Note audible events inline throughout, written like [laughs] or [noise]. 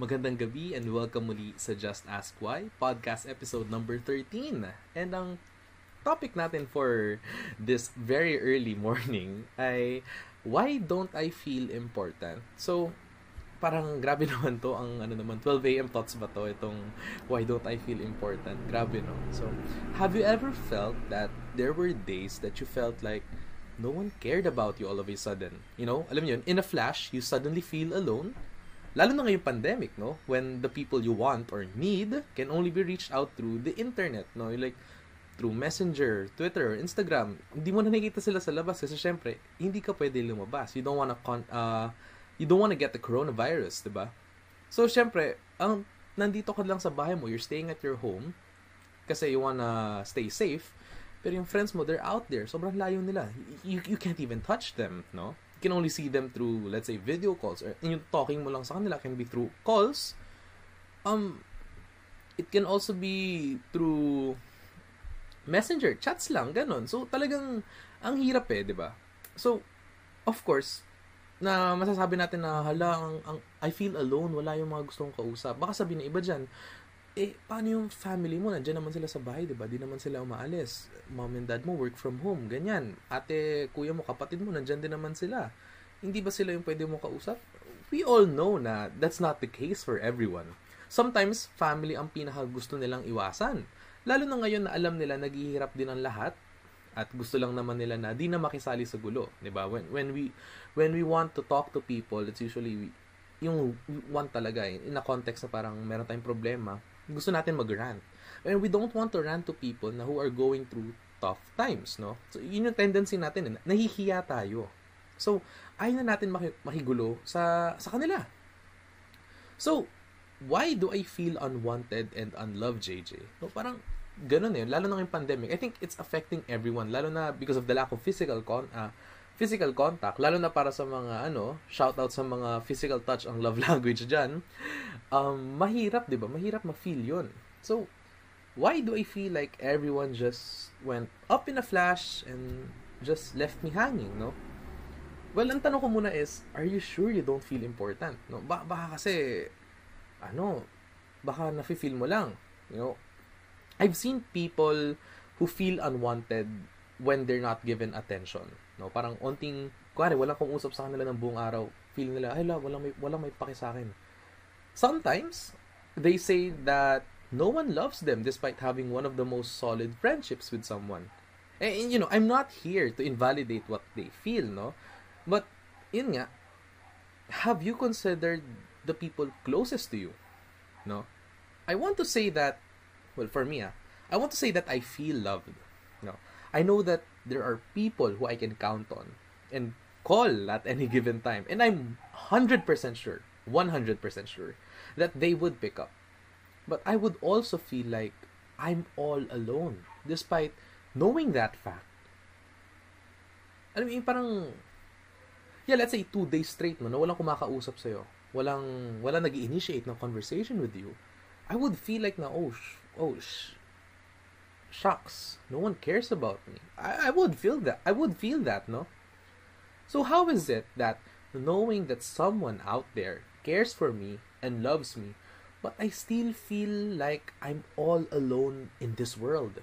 Magandang gabi and welcome muli sa Just Ask Why, podcast episode number 13. And ang topic natin for this very early morning ay why don't I feel important? So, parang grabe [laughs] naman to ang ano naman 12 a.m. thoughts ba to itong why don't I feel important grabe no so have you ever felt that there were days that you felt like no one cared about you all of a sudden you know alam niyo in a flash you suddenly feel alone lalo na ngayong pandemic no when the people you want or need can only be reached out through the internet no like through Messenger, Twitter, Instagram, hindi mo na nakikita sila sa labas kasi syempre, hindi ka pwede lumabas. You don't wanna con- uh, you don't want to get the coronavirus, 'di ba? So syempre, ang nandito ka lang sa bahay mo, you're staying at your home kasi you wanna stay safe. Pero yung friends mo, they're out there. Sobrang layo nila. You, you can't even touch them, no? Can only see them through, let's say, video calls. Or yung talking mo lang sa kanila can be through calls. Um, it can also be through messenger, chats lang, ganun. So, talagang, ang hirap eh, di ba? So, of course, na masasabi natin na hala, ang, ang, I feel alone, wala yung mga gustong kausap. Baka sabihin na iba dyan, eh, paano yung family mo? Nandiyan naman sila sa bahay, di ba? Di naman sila umaalis. Mom and dad mo work from home, ganyan. Ate, kuya mo, kapatid mo, nandiyan din naman sila. Hindi ba sila yung pwede mo kausap? We all know na that's not the case for everyone. Sometimes, family ang pinaka gusto nilang iwasan. Lalo na ngayon na alam nila naghihirap din ang lahat at gusto lang naman nila na di na makisali sa gulo, 'di ba? When when we when we want to talk to people, it's usually we, yung want talaga eh, in a context na parang meron tayong problema, gusto natin mag-rant. And we don't want to rant to people na who are going through tough times, no? So, yun yung tendency natin, eh, nahihiya tayo. So, ayaw na natin makigulo sa, sa kanila. So, why do I feel unwanted and unloved, JJ? No, parang ganun eh, lalo na yung pandemic. I think it's affecting everyone, lalo na because of the lack of physical con uh, physical contact, lalo na para sa mga ano, shout out sa mga physical touch ang love [laughs] language diyan. Um, mahirap, 'di ba? Mahirap ma-feel 'yon. So, why do I feel like everyone just went up in a flash and just left me hanging, no? Well, ang tanong ko muna is, are you sure you don't feel important? No? Ba baka kasi, ano, baka nafe-feel mo lang. You know, I've seen people who feel unwanted when they're not given attention. No, parang onting, kuwari, wala kong usap sa kanila ng buong araw. Feel nila, ay la, walang may, walang may paki sa akin. Sometimes, they say that no one loves them despite having one of the most solid friendships with someone. And, and you know, I'm not here to invalidate what they feel, no? But, yun nga, have you considered the people closest to you? No? I want to say that, well, for me, ah, I want to say that I feel loved. No? I know that there are people who I can count on and call at any given time. And I'm 100% sure, 100% sure, that they would pick up. But I would also feel like I'm all alone despite knowing that fact. Alam mo, parang, yeah, let's say two days straight, no, na walang kumakausap sa'yo. Walang, walang nag initiate ng conversation with you. I would feel like na, oh, sh- oh, sh- shucks, no one cares about me. I, I would feel that. I would feel that, no? So how is it that knowing that someone out there cares for me and loves me, but I still feel like I'm all alone in this world?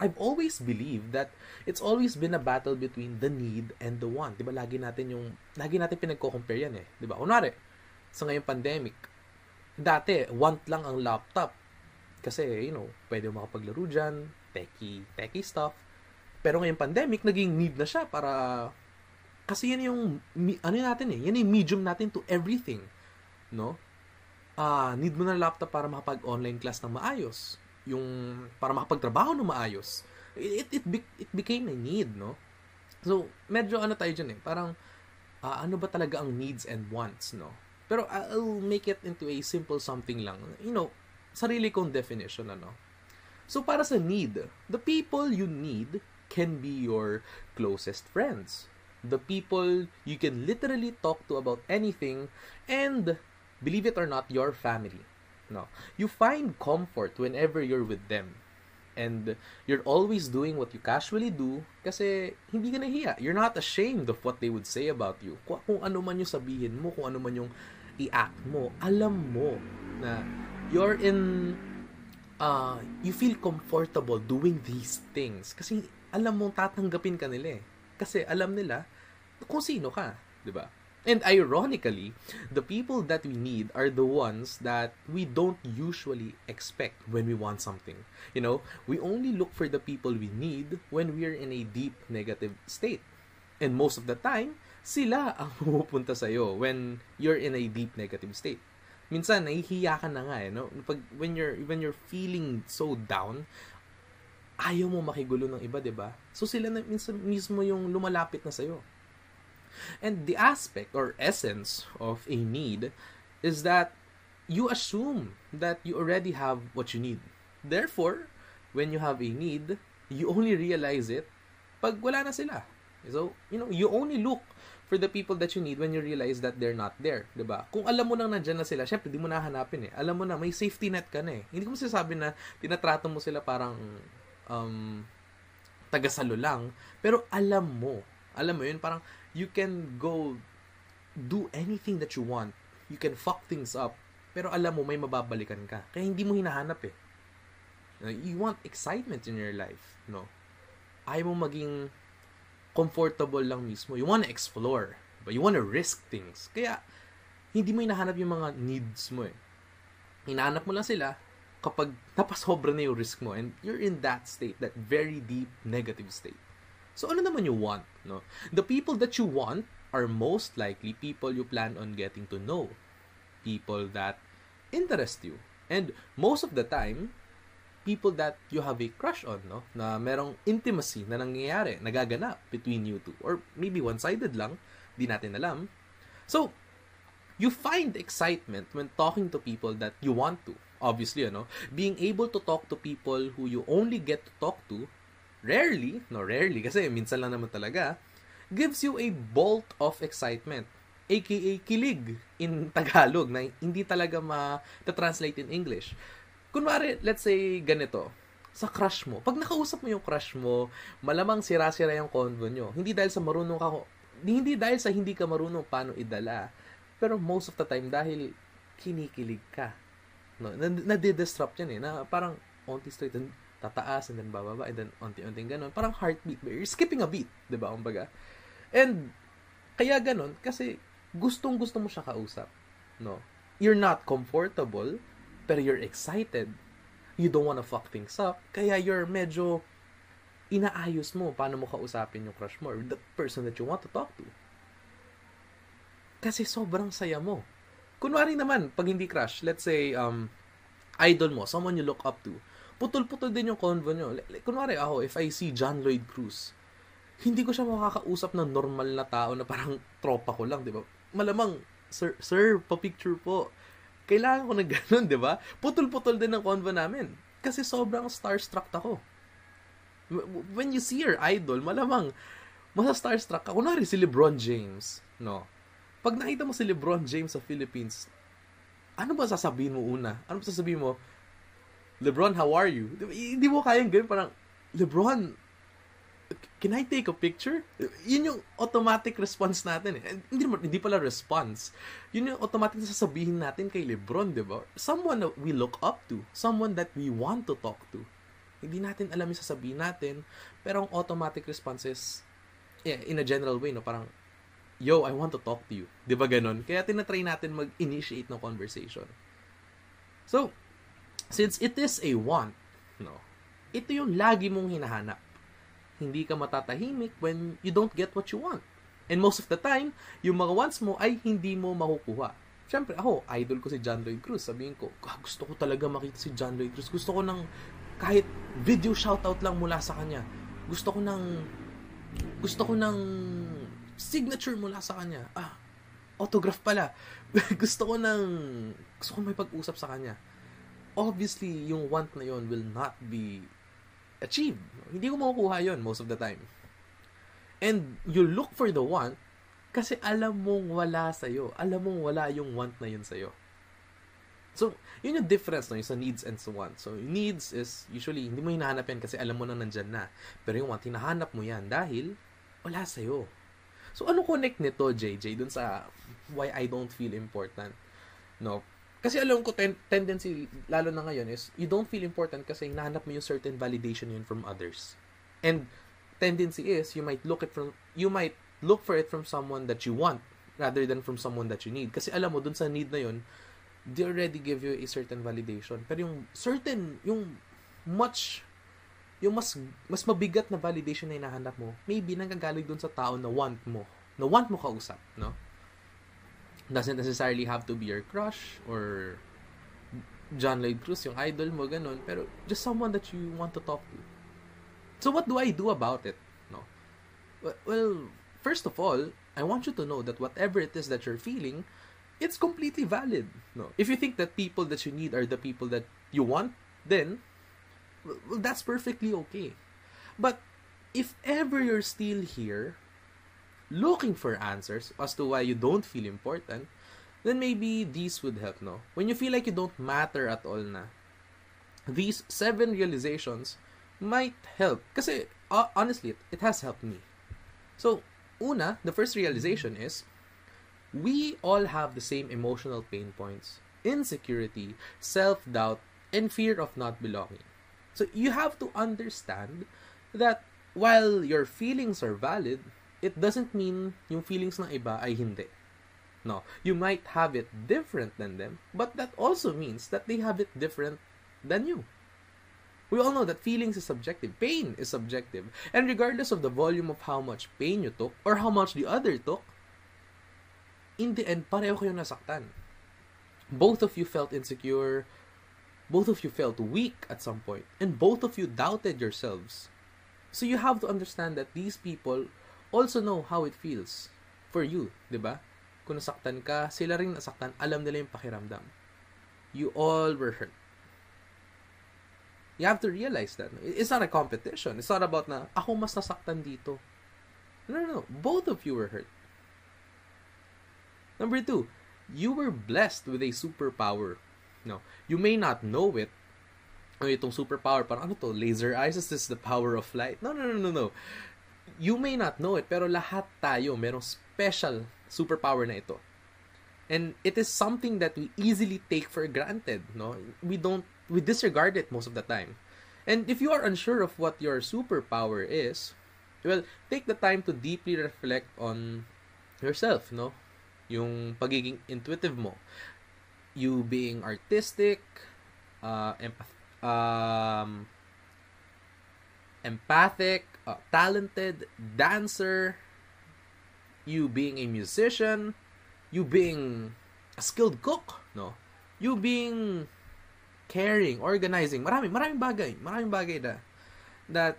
I've always believed that it's always been a battle between the need and the want. 'Di ba lagi natin yung lagi natin pinagko-compare yan eh, 'di ba? Sa ngayong pandemic, dati want lang ang laptop. Kasi, you know, pwede makapaglaro dyan, techie, techie stuff. Pero ngayong pandemic, naging need na siya para kasi yan yung ano natin eh, yan yung medium natin to everything, no? Ah, uh, need mo na laptop para makapag-online class ng maayos yung para makapagtrabaho ng maayos. It, it, it, it became a need, no? So, medyo ano tayo dyan eh, parang uh, ano ba talaga ang needs and wants, no? Pero I'll make it into a simple something lang. You know, sarili kong definition, ano? So, para sa need, the people you need can be your closest friends. The people you can literally talk to about anything and, believe it or not, your family. No. You find comfort whenever you're with them. And you're always doing what you casually do kasi hindi ka nahiya. You're not ashamed of what they would say about you. Kung, kung ano man yung sabihin mo, kung ano man yung i-act mo, alam mo na you're in uh, you feel comfortable doing these things kasi alam mong tatanggapin ka nila eh. Kasi alam nila kung sino ka, 'di ba? And ironically, the people that we need are the ones that we don't usually expect when we want something. You know, we only look for the people we need when we're in a deep negative state. And most of the time, sila ang [laughs] pumupunta sa'yo when you're in a deep negative state. Minsan, nahihiya ka na nga eh, no? Pag, when, you're, when you're feeling so down, ayaw mo makigulo ng iba, di ba? So sila na minsan mismo yung lumalapit na sa'yo. And the aspect or essence of a need is that you assume that you already have what you need. Therefore, when you have a need, you only realize it pag wala na sila. So, you know, you only look for the people that you need when you realize that they're not there, 'di ba? Kung alam mo nang nandiyan na sila, syempre di mo na hanapin eh. Alam mo na may safety net ka na eh. Hindi ko masasabi na tinatrato mo sila parang um taga-salo lang, pero alam mo. Alam mo 'yun, parang you can go do anything that you want. You can fuck things up. Pero alam mo, may mababalikan ka. Kaya hindi mo hinahanap eh. You want excitement in your life, no? Ayaw mo maging comfortable lang mismo. You want to explore. But you want to risk things. Kaya, hindi mo hinahanap yung mga needs mo eh. Hinahanap mo lang sila kapag napasobra na yung risk mo and you're in that state, that very deep negative state. So ano naman you want, no? The people that you want are most likely people you plan on getting to know. People that interest you. And most of the time, people that you have a crush on, no? Na merong intimacy na nangyayari, nagaganap between you two. Or maybe one-sided lang, di natin alam. So, you find excitement when talking to people that you want to. Obviously, ano, being able to talk to people who you only get to talk to rarely, no rarely kasi minsan lang naman talaga, gives you a bolt of excitement aka kilig in Tagalog na hindi talaga ma-translate in English. Kunwari, let's say ganito, sa crush mo. Pag nakausap mo yung crush mo, malamang sira-sira yung convo nyo. Hindi dahil sa marunong ka, hindi dahil sa hindi ka marunong paano idala. Pero most of the time, dahil kinikilig ka. No, na-disrupt yan eh. Na parang, onti straight, tataas and then bababa and then unti-unting ganun. Parang heartbeat. You're skipping a beat, di ba? Kumbaga. And, kaya ganun, kasi gustong gusto mo siya kausap. No? You're not comfortable, pero you're excited. You don't wanna fuck things up. Kaya you're medyo inaayos mo paano mo kausapin yung crush mo or the person that you want to talk to. Kasi sobrang saya mo. Kunwari naman, pag hindi crush, let's say, um, idol mo, someone you look up to, putol-putol din yung convo nyo. Like, kunwari ako, if I see John Lloyd Cruz, hindi ko siya makakausap ng normal na tao na parang tropa ko lang, di ba? Malamang, sir, sir, pa-picture po. Kailangan ko na ganun, di ba? Putol-putol din ng convo namin. Kasi sobrang starstruck ako. When you see your idol, malamang, masa starstruck ka. Kunwari si LeBron James, no? Pag nakita mo si LeBron James sa Philippines, ano ba sasabihin mo una? Ano ba sasabihin mo? LeBron, how are you? Hindi mo kayang gawin parang, LeBron, can I take a picture? Yun yung automatic response natin eh. Hindi, hindi pala response. Yun yung automatic na sasabihin natin kay Lebron, di ba? Someone that we look up to. Someone that we want to talk to. Hindi natin alam yung sasabihin natin, pero ang automatic response is, yeah, in a general way, no? Parang, yo, I want to talk to you. Di ba ganon? Kaya tinatry natin mag-initiate ng conversation. So, Since it is a want, no, ito yung lagi mong hinahanap. Hindi ka matatahimik when you don't get what you want. And most of the time, yung mga wants mo ay hindi mo makukuha. Siyempre, ako, idol ko si John Lloyd Cruz. Sabihin ko, ah, gusto ko talaga makita si John Lloyd Cruz. Gusto ko ng kahit video shoutout lang mula sa kanya. Gusto ko ng gusto ko ng signature mula sa kanya. Ah, autograph pala. [laughs] gusto ko ng gusto ko may pag-usap sa kanya obviously, yung want na yon will not be achieved. Hindi ko makukuha yon most of the time. And you look for the want kasi alam mong wala sa'yo. Alam mong wala yung want na yun sa'yo. So, yun yung difference no, yung sa needs and sa wants. So, needs is usually, hindi mo hinahanap yan kasi alam mo na nandyan na. Pero yung want, hinahanap mo yan dahil wala sa'yo. So, ano connect nito, JJ, dun sa why I don't feel important? No? Kasi alam ko, ten- tendency, lalo na ngayon, is you don't feel important kasi hinahanap mo yung certain validation yun from others. And tendency is, you might look it from, you might look for it from someone that you want rather than from someone that you need. Kasi alam mo, dun sa need na yun, they already give you a certain validation. Pero yung certain, yung much, yung mas, mas mabigat na validation na hinahanap mo, maybe nanggagaling dun sa tao na want mo, na want mo kausap, no? Doesn't necessarily have to be your crush or John Lloyd Cruz, yung idol mo, ganun. Pero just someone that you want to talk to. So what do I do about it? No. Well, first of all, I want you to know that whatever it is that you're feeling, it's completely valid. No. If you think that people that you need are the people that you want, then well, that's perfectly okay. But if ever you're still here looking for answers as to why you don't feel important, then maybe these would help, no? When you feel like you don't matter at all na, these seven realizations might help. Kasi, uh, honestly, it has helped me. So, una, the first realization is, we all have the same emotional pain points. Insecurity, self-doubt, and fear of not belonging. So, you have to understand that while your feelings are valid, it doesn't mean yung feelings ng iba ay hindi. No, you might have it different than them, but that also means that they have it different than you. We all know that feelings is subjective, pain is subjective, and regardless of the volume of how much pain you took or how much the other took, in the end, pareho kayo nasaktan. Both of you felt insecure, both of you felt weak at some point, and both of you doubted yourselves. So you have to understand that these people also know how it feels for you, 'di ba? Kung nasaktan ka, sila rin nasaktan, alam nila yung pakiramdam. You all were hurt. You have to realize that. It's not a competition. It's not about na, ako mas nasaktan dito. No, no, no. Both of you were hurt. Number two, you were blessed with a superpower. No, you may not know it. O itong superpower, parang ano to? Laser eyes? Is this the power of light? No, no, no, no, no you may not know it, pero lahat tayo merong special superpower na ito. And it is something that we easily take for granted, no? We don't we disregard it most of the time. And if you are unsure of what your superpower is, well, take the time to deeply reflect on yourself, no? Yung pagiging intuitive mo. You being artistic, uh, empath- um, empathic, uh, talented dancer, you being a musician, you being a skilled cook, no? You being caring, organizing, maraming, maraming bagay, maraming bagay na, that,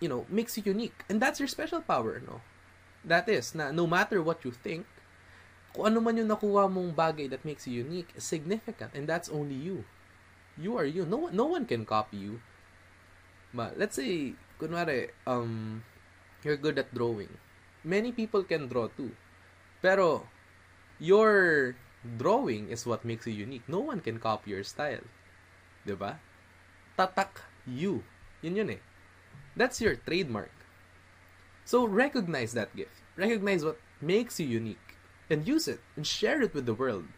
you know, makes you unique. And that's your special power, no? That is, na no matter what you think, kung ano man yung nakuha mong bagay that makes you unique is significant. And that's only you. You are you. No, no one can copy you. But let's say, kunwari, um, you're good at drawing. Many people can draw too. Pero, your drawing is what makes you unique. No one can copy your style. ba? Diba? Tatak you. Yun yun eh. That's your trademark. So, recognize that gift. Recognize what makes you unique. And use it. And share it with the world.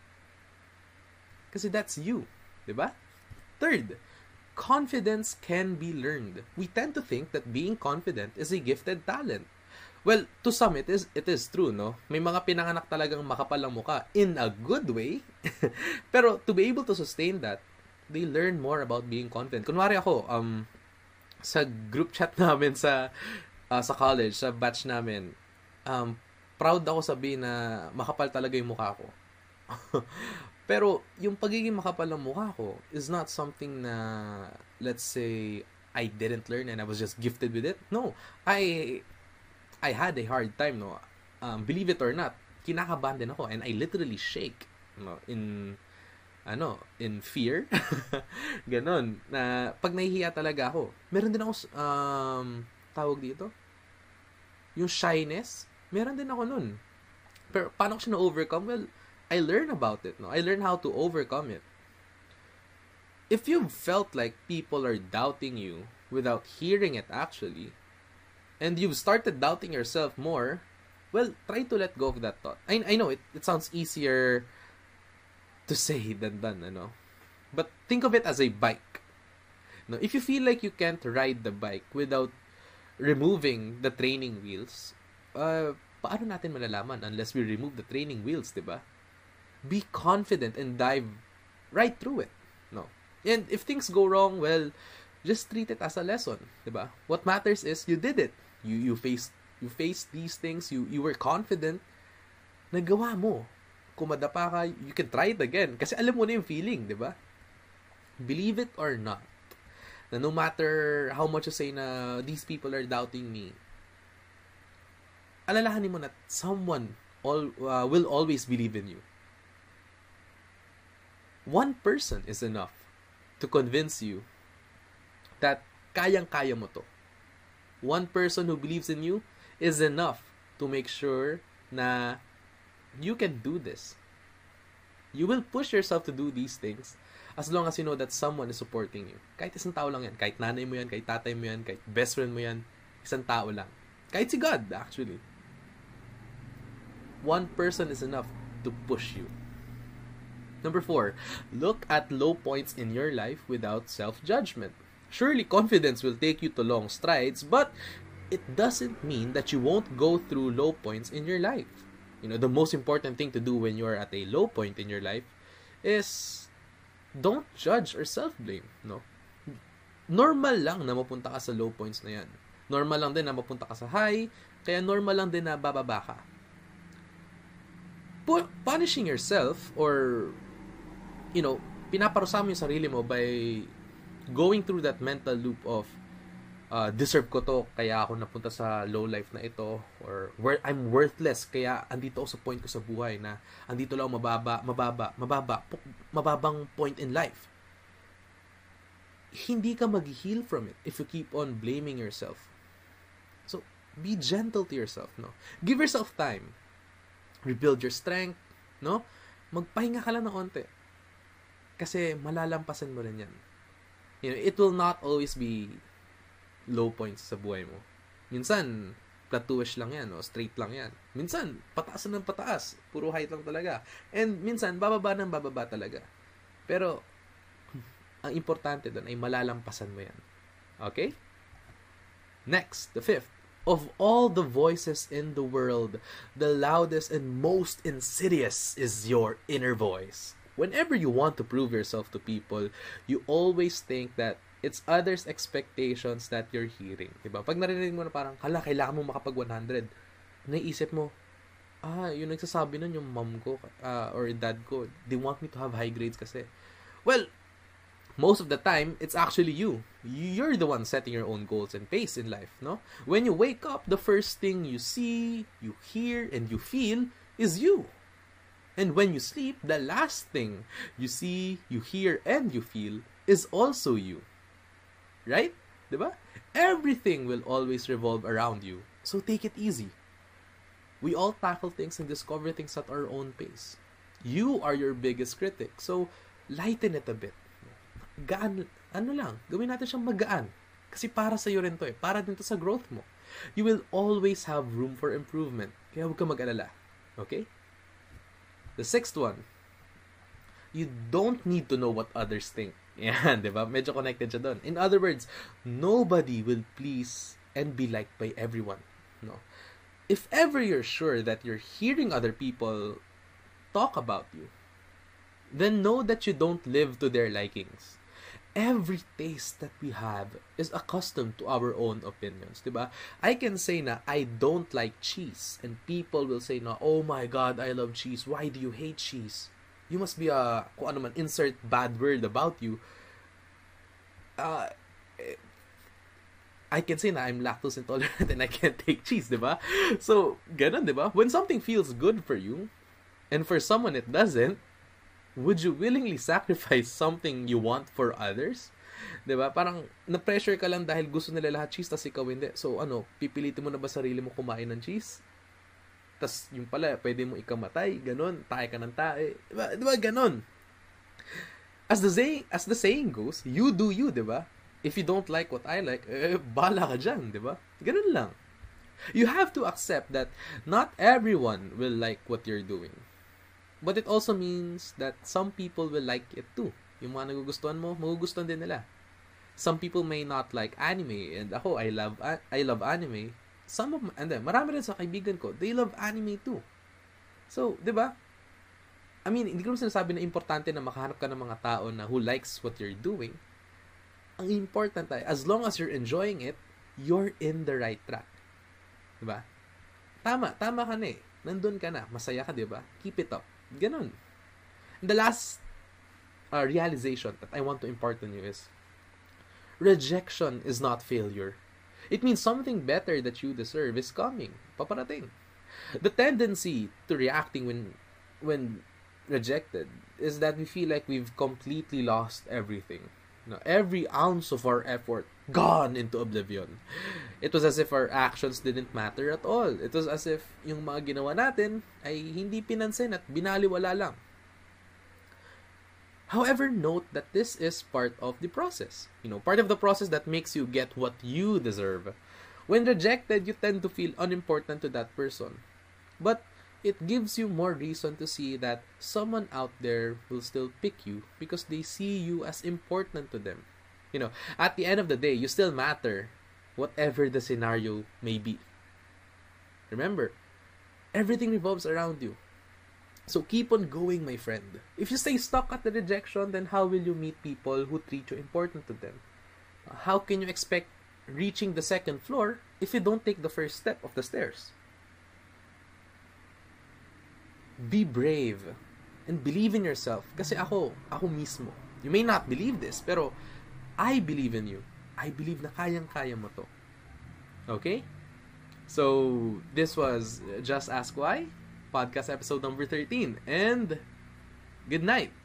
Kasi that's you. ba? Diba? Third, confidence can be learned. We tend to think that being confident is a gifted talent. Well, to some it is it is true, no? May mga pinanganak talagang makapal ang muka in a good way. [laughs] Pero to be able to sustain that, they learn more about being confident. Kunwari ako, um sa group chat [laughs] namin sa uh, sa college, sa batch namin, um proud ako sabihin na makapal talaga yung mukha ko. [laughs] Pero, yung pagiging makapal ng mukha ko is not something na, let's say, I didn't learn and I was just gifted with it. No. I, I had a hard time, no. Um, believe it or not, kinakabahan din ako and I literally shake, no, in, ano, in fear. [laughs] Ganon. Na, pag nahihiya talaga ako, meron din ako, um, tawag dito, yung shyness, meron din ako nun. Pero, paano ko siya na-overcome? Well, I learn about it. No, I learn how to overcome it. If you've felt like people are doubting you without hearing it actually, and you've started doubting yourself more, well, try to let go of that thought. I, I know it, it sounds easier to say [laughs] than done, ano. But think of it as a bike. No, if you feel like you can't ride the bike without removing the training wheels, uh, paano natin malalaman unless we remove the training wheels, 'di ba? Be confident and dive right through it. No. And if things go wrong, well, just treat it as a lesson, 'di ba? What matters is you did it. You you faced you faced these things, you you were confident, nagawa mo. Kung madapa ka, you can try it again. Kasi alam mo na yung feeling, di ba? Believe it or not, na no matter how much you say na these people are doubting me, alalahanin mo na someone all, uh, will always believe in you. One person is enough to convince you that kayang-kaya mo to. One person who believes in you is enough to make sure na you can do this. You will push yourself to do these things as long as you know that someone is supporting you. Kahit isang tao lang yan. Kahit nanay mo yan, kahit tatay mo yan, kahit best friend mo yan, isang tao lang. Kahit si God, actually. One person is enough to push you. Number four, look at low points in your life without self-judgment. Surely confidence will take you to long strides, but it doesn't mean that you won't go through low points in your life. you know the most important thing to do when you're at a low point in your life is don't judge or self-blame no normal lang na mapunta ka sa low points na yan normal lang din na mapunta ka sa high kaya normal lang din na bababa ka Pu- punishing yourself or you know pinaparusa mo yung sarili mo by going through that mental loop of uh, deserve ko to kaya ako napunta sa low life na ito or where I'm worthless kaya andito ako sa point ko sa buhay na andito lang mababa mababa mababa mababang point in life. Hindi ka mag-heal from it if you keep on blaming yourself. So be gentle to yourself no? Give yourself time. Rebuild your strength no? Magpahinga ka lang ng onte kasi malalampasan mo rin yan you know it will not always be low points sa buhay mo. Minsan, plateauish lang yan, o straight lang yan. Minsan, pataas ng pataas, puro height lang talaga. And minsan, bababa ng bababa talaga. Pero, ang importante doon ay malalampasan mo yan. Okay? Next, the fifth. Of all the voices in the world, the loudest and most insidious is your inner voice. Whenever you want to prove yourself to people, you always think that it's others' expectations that you're hearing. Diba? Pag narinig mo na parang, hala, kailangan mo makapag 100, naisip mo, ah, yung nagsasabi nun yung mom ko uh, or dad ko, they want me to have high grades kasi. Well, most of the time, it's actually you. You're the one setting your own goals and pace in life, no? When you wake up, the first thing you see, you hear, and you feel is you. And when you sleep, the last thing you see, you hear, and you feel is also you. Right? Diba? Everything will always revolve around you. So take it easy. We all tackle things and discover things at our own pace. You are your biggest critic. So lighten it a bit. Gaan, ano lang, gawin natin siyang magaan. Kasi para sa iyo rin to eh. Para din to sa growth mo. You will always have room for improvement. Kaya huwag ka mag-alala. Okay? The sixth one. You don't need to know what others think [laughs] yan, di ba? Medyo connected siya doon. In other words, nobody will please and be liked by everyone. No. If ever you're sure that you're hearing other people talk about you, then know that you don't live to their likings. Every taste that we have is accustomed to our own opinions, ba? I can say na I don't like cheese and people will say na, "Oh my god, I love cheese. Why do you hate cheese?" you must be a kung ano man insert bad word about you uh, I can say na I'm lactose intolerant [laughs] and I can't take cheese, di ba? So, ganun, di ba? When something feels good for you, and for someone it doesn't, would you willingly sacrifice something you want for others? Di ba? Parang na-pressure ka lang dahil gusto nila lahat cheese, tas ikaw hindi. So, ano, pipilitin mo na ba sarili mo kumain ng cheese? tas yung pala, pwede mo ikamatay, ganun, tae ka ng tae. Diba, diba ganun? As the saying, as the saying goes, you do you, diba? If you don't like what I like, eh, bala ka dyan, diba? Ganun lang. You have to accept that not everyone will like what you're doing. But it also means that some people will like it too. Yung mga nagugustuhan mo, magugustuhan din nila. Some people may not like anime and ako I love I love anime. Some of and then marami rin sa kaibigan ko, they love anime too. So, 'di ba? I mean, hindi ko sinasabi na importante na makahanap ka ng mga tao na who likes what you're doing. Ang important ay, as long as you're enjoying it, you're in the right track. 'Di ba? Tama, tama ka na eh. Nandun ka na, masaya ka, 'di ba? Keep it up. Ganun. And the last uh, realization that I want to impart on you is rejection is not failure. It means something better that you deserve is coming. Paparating. The tendency to reacting when when rejected is that we feel like we've completely lost everything. You know, every ounce of our effort gone into oblivion. It was as if our actions didn't matter at all. It was as if yung mga ginawa natin ay hindi pinansin at binaliwala lang. However, note that this is part of the process. You know, part of the process that makes you get what you deserve. When rejected, you tend to feel unimportant to that person. But it gives you more reason to see that someone out there will still pick you because they see you as important to them. You know, at the end of the day, you still matter, whatever the scenario may be. Remember, everything revolves around you. So keep on going, my friend. If you stay stuck at the rejection, then how will you meet people who treat you important to them? How can you expect reaching the second floor if you don't take the first step of the stairs? Be brave and believe in yourself. Kasi ako, ako mismo. You may not believe this, pero I believe in you. I believe na kayang-kaya mo to. Okay? So, this was Just Ask Why podcast episode number 13. And good night.